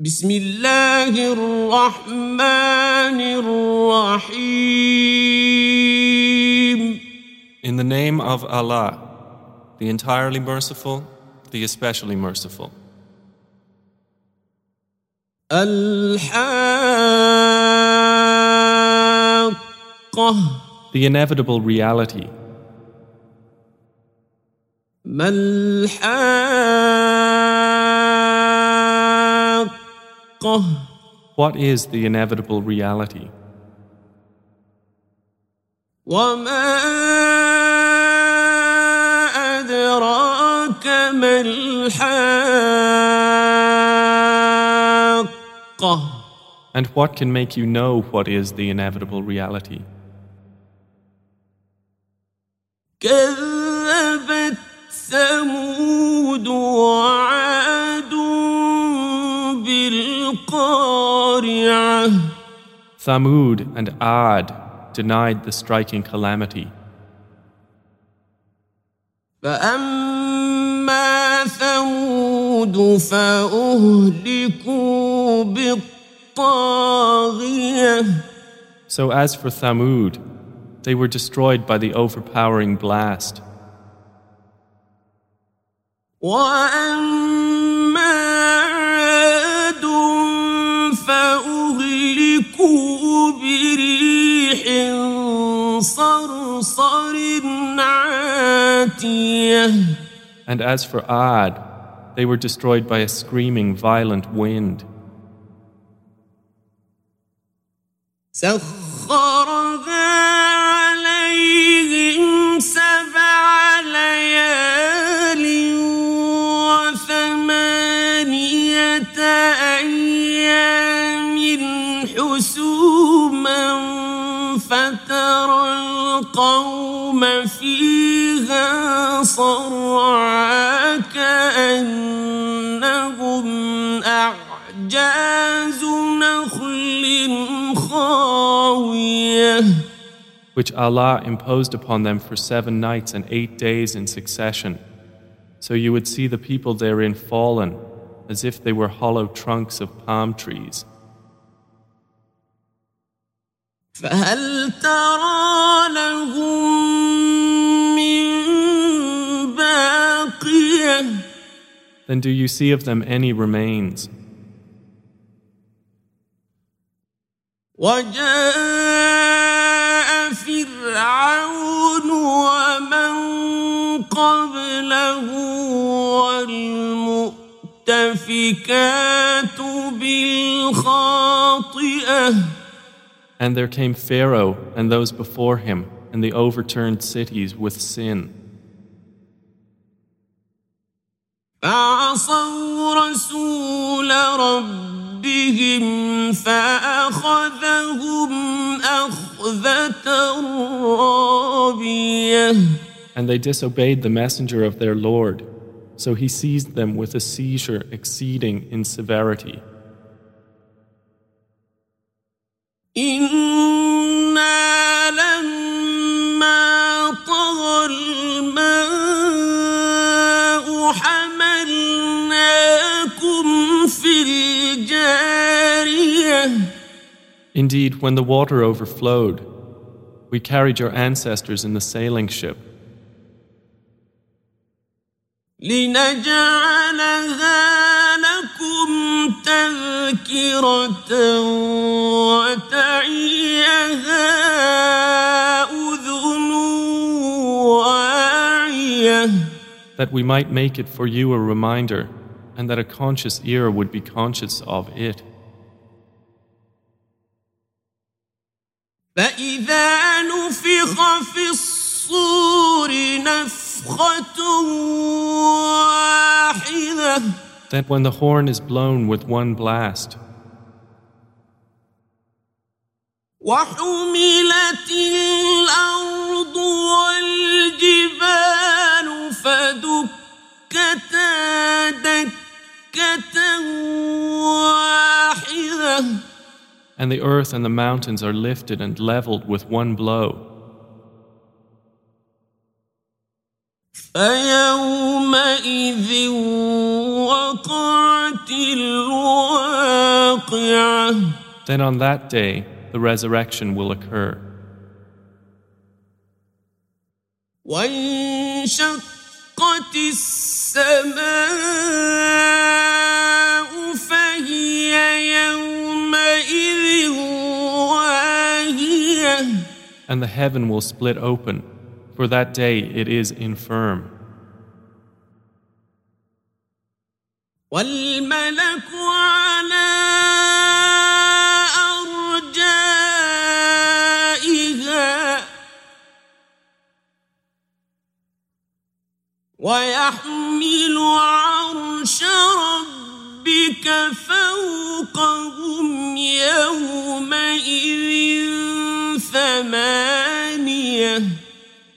بسم الله الرحمن الرحيم In the name of Allah, the entirely merciful, the especially merciful. الحاقة The inevitable reality. ما الحاقة What is the inevitable reality? وما أدراك ما الحاقة And what can make you know what is the inevitable reality? كذبت ثمود وعاد بالقارعة Thamud and Ad denied the striking calamity. فأما ثمود فأهلكوا بالطاغية So as for Thamud, they were destroyed by the overpowering blast. وأما بريح صرصر عاتية And as for Ad, they were destroyed by a screaming, violent wind. سخرها عليهم سبع ليال وثمانية أيام فترى القوم فيها صرعى كأنهم أعجاز نخل خاوية which Allah imposed upon them for seven nights and eight days in succession. So you would see the people therein fallen, as if they were hollow trunks of palm trees. فهل ترى لهم من باقية Then do you see of them any remains? وجاء فرعون ومن قبله والمؤتفكات بالخاطئة And there came Pharaoh and those before him and the overturned cities with sin. And they disobeyed the messenger of their Lord, so he seized them with a seizure exceeding in severity. Indeed, when the water overflowed, we carried your ancestors in the sailing ship. That we might make it for you a reminder, and that a conscious ear would be conscious of it. That when the horn is blown with one blast, وحملت الأرض والجبال فدكتا دكة واحدة and the earth and the mountains are lifted and leveled with one blow, فيومئذ وقعت الواقعة واقعة Then on that day, the resurrection will occur. وانشقت السماء فهي يومئذ واهية And the heaven will split open, for that day it is infirm. والملك على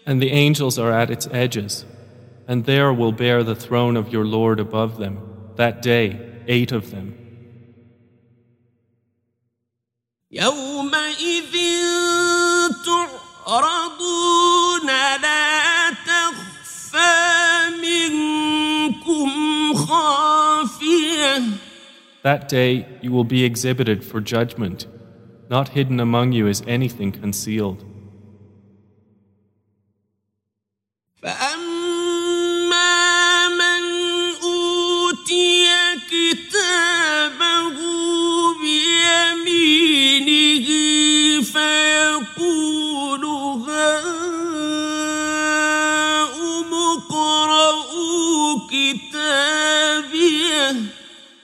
And the angels are at its edges, and there will bear the throne of your Lord above them. That day, eight of them. يومئذ تعرضون لا تخفى منكم خافية That day you will be exhibited for judgment. Not hidden among you is anything concealed.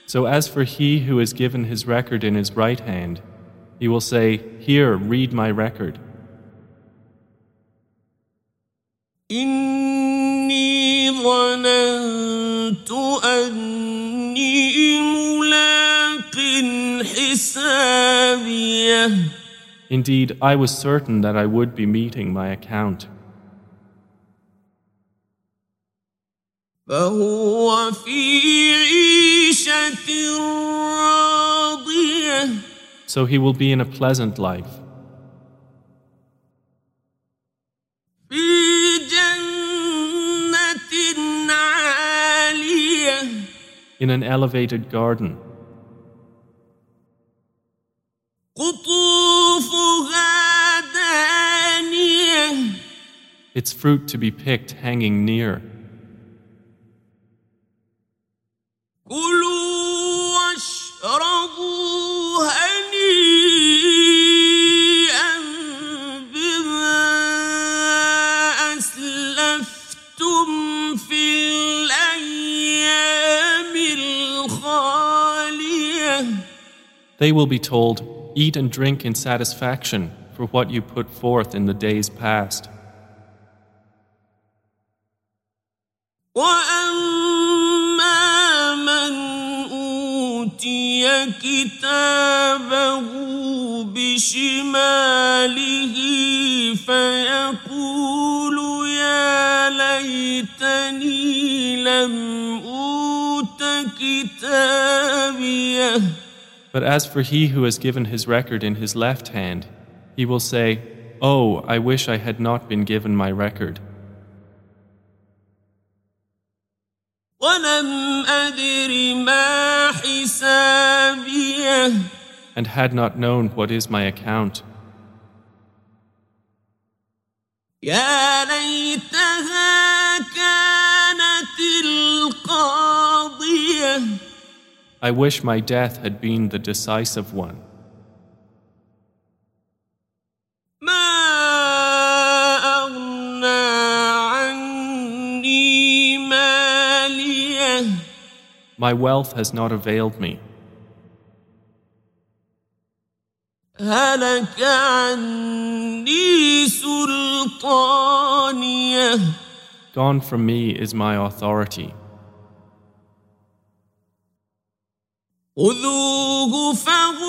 So as for he who is given his record in his right hand, he will say, Here, read my record. إني ظننت أني ملاق حسابيه Indeed, I was certain that I would be meeting my account. فهو في عيشة راضية So he will be in a pleasant life, في جنة عالية in an elevated garden. قطوفها دانية Its fruit to be picked hanging near. كلوا واشربوا هنيئا بما أسلفتم في الأيام الخالية They will be told, Eat and drink in satisfaction for what you put forth in the days past. كتابه بشماله فيقول يا ليتني لم أوت كتابيه But as for he who has given his record in his left hand, he will say, Oh, I wish I had not been given my record. and had not known what is my account. يا ليتها كانت القاضية I wish my death had been the decisive one. My wealth has not availed me. هلك عني سلطانيه Gone from me is my authority. خذوه فغلوه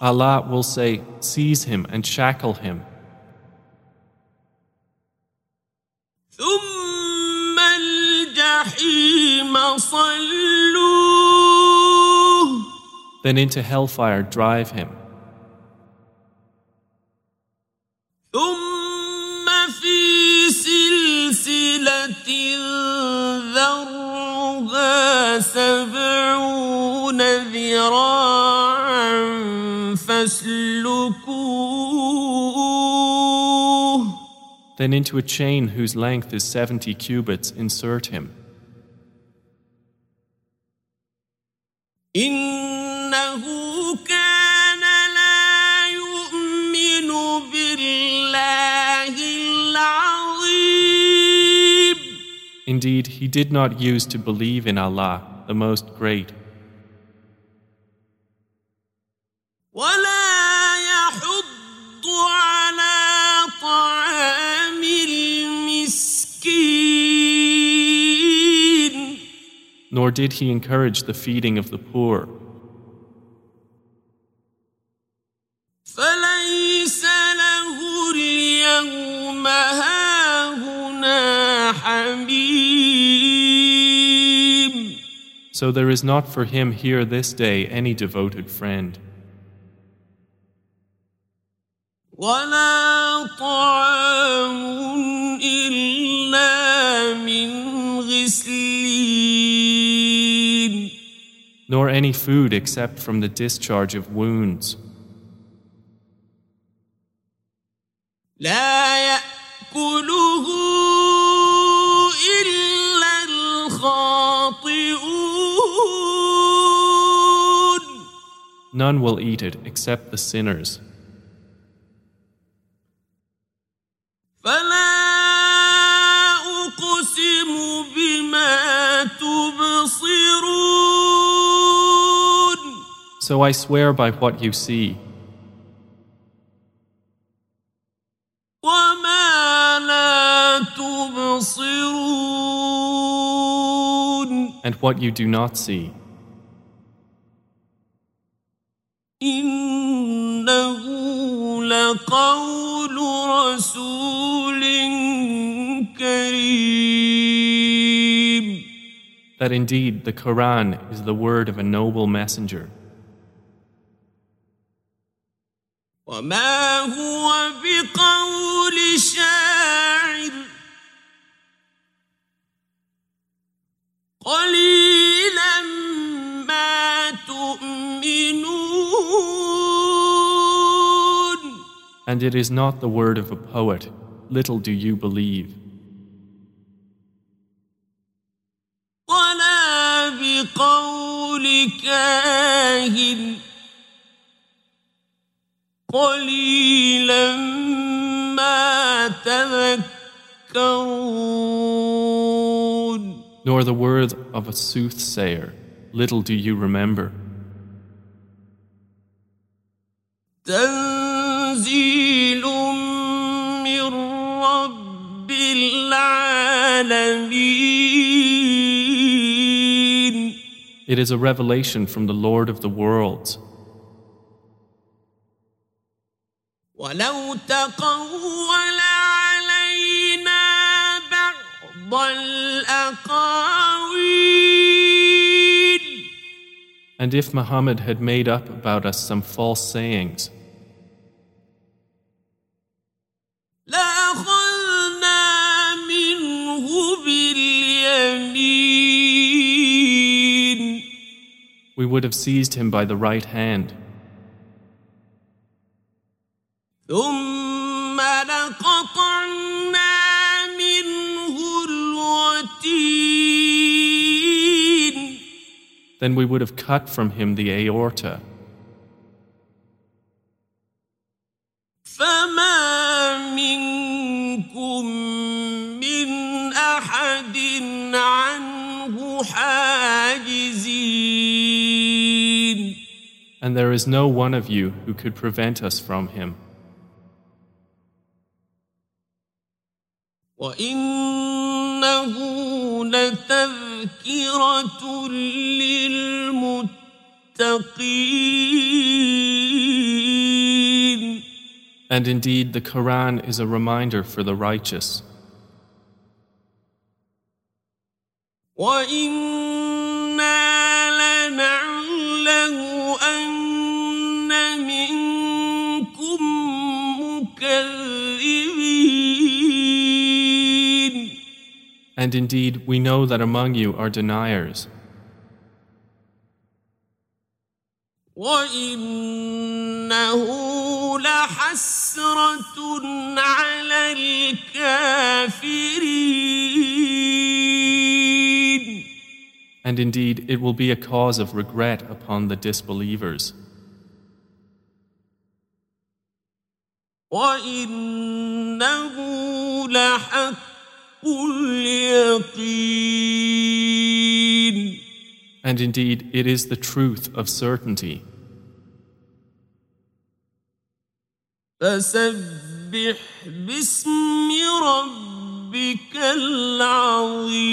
Allah will say, Seize him and shackle him, then into hellfire drive him, ثم في سلسلة ذرعها سبعون ذراعا فاسلكوه Then into a chain whose length is 70 cubits insert him. Indeed, he did not use to believe in Allah, the Most Great. Nor did he encourage the feeding of the poor. So there is not for him here this day any devoted friend, ولا طعام إلا من غسلين nor any food except from the discharge of wounds. لا يأكله None will eat it except the sinners. So I swear by what you see. And what you do not see. لقول رسول كريم That indeed the Quran is the word of a noble messenger, and it is not the word of a poet. Little do you believe. ولا بقول كاهن قليلا ما تذكرون nor the word of a soothsayer. Little do you remember. It is a revelation from the Lord of the worlds. And if Muhammad had made up about us some false sayings, we would have seized him by the right hand. Then we would have cut from him the aorta. And there is no one of you who could prevent us from him. وإنه لتذكرة للمتقين And indeed, the Quran is a reminder for the righteous. وإنا And indeed, we know that among you are deniers. وإنه لحسرة على الكافرين And indeed, it will be a cause of regret upon the disbelievers. وإنه لحق اليقين And indeed, it is the truth of certainty. فسبح باسم ربك العظيم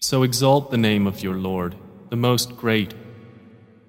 So exalt the name of your Lord, the most great.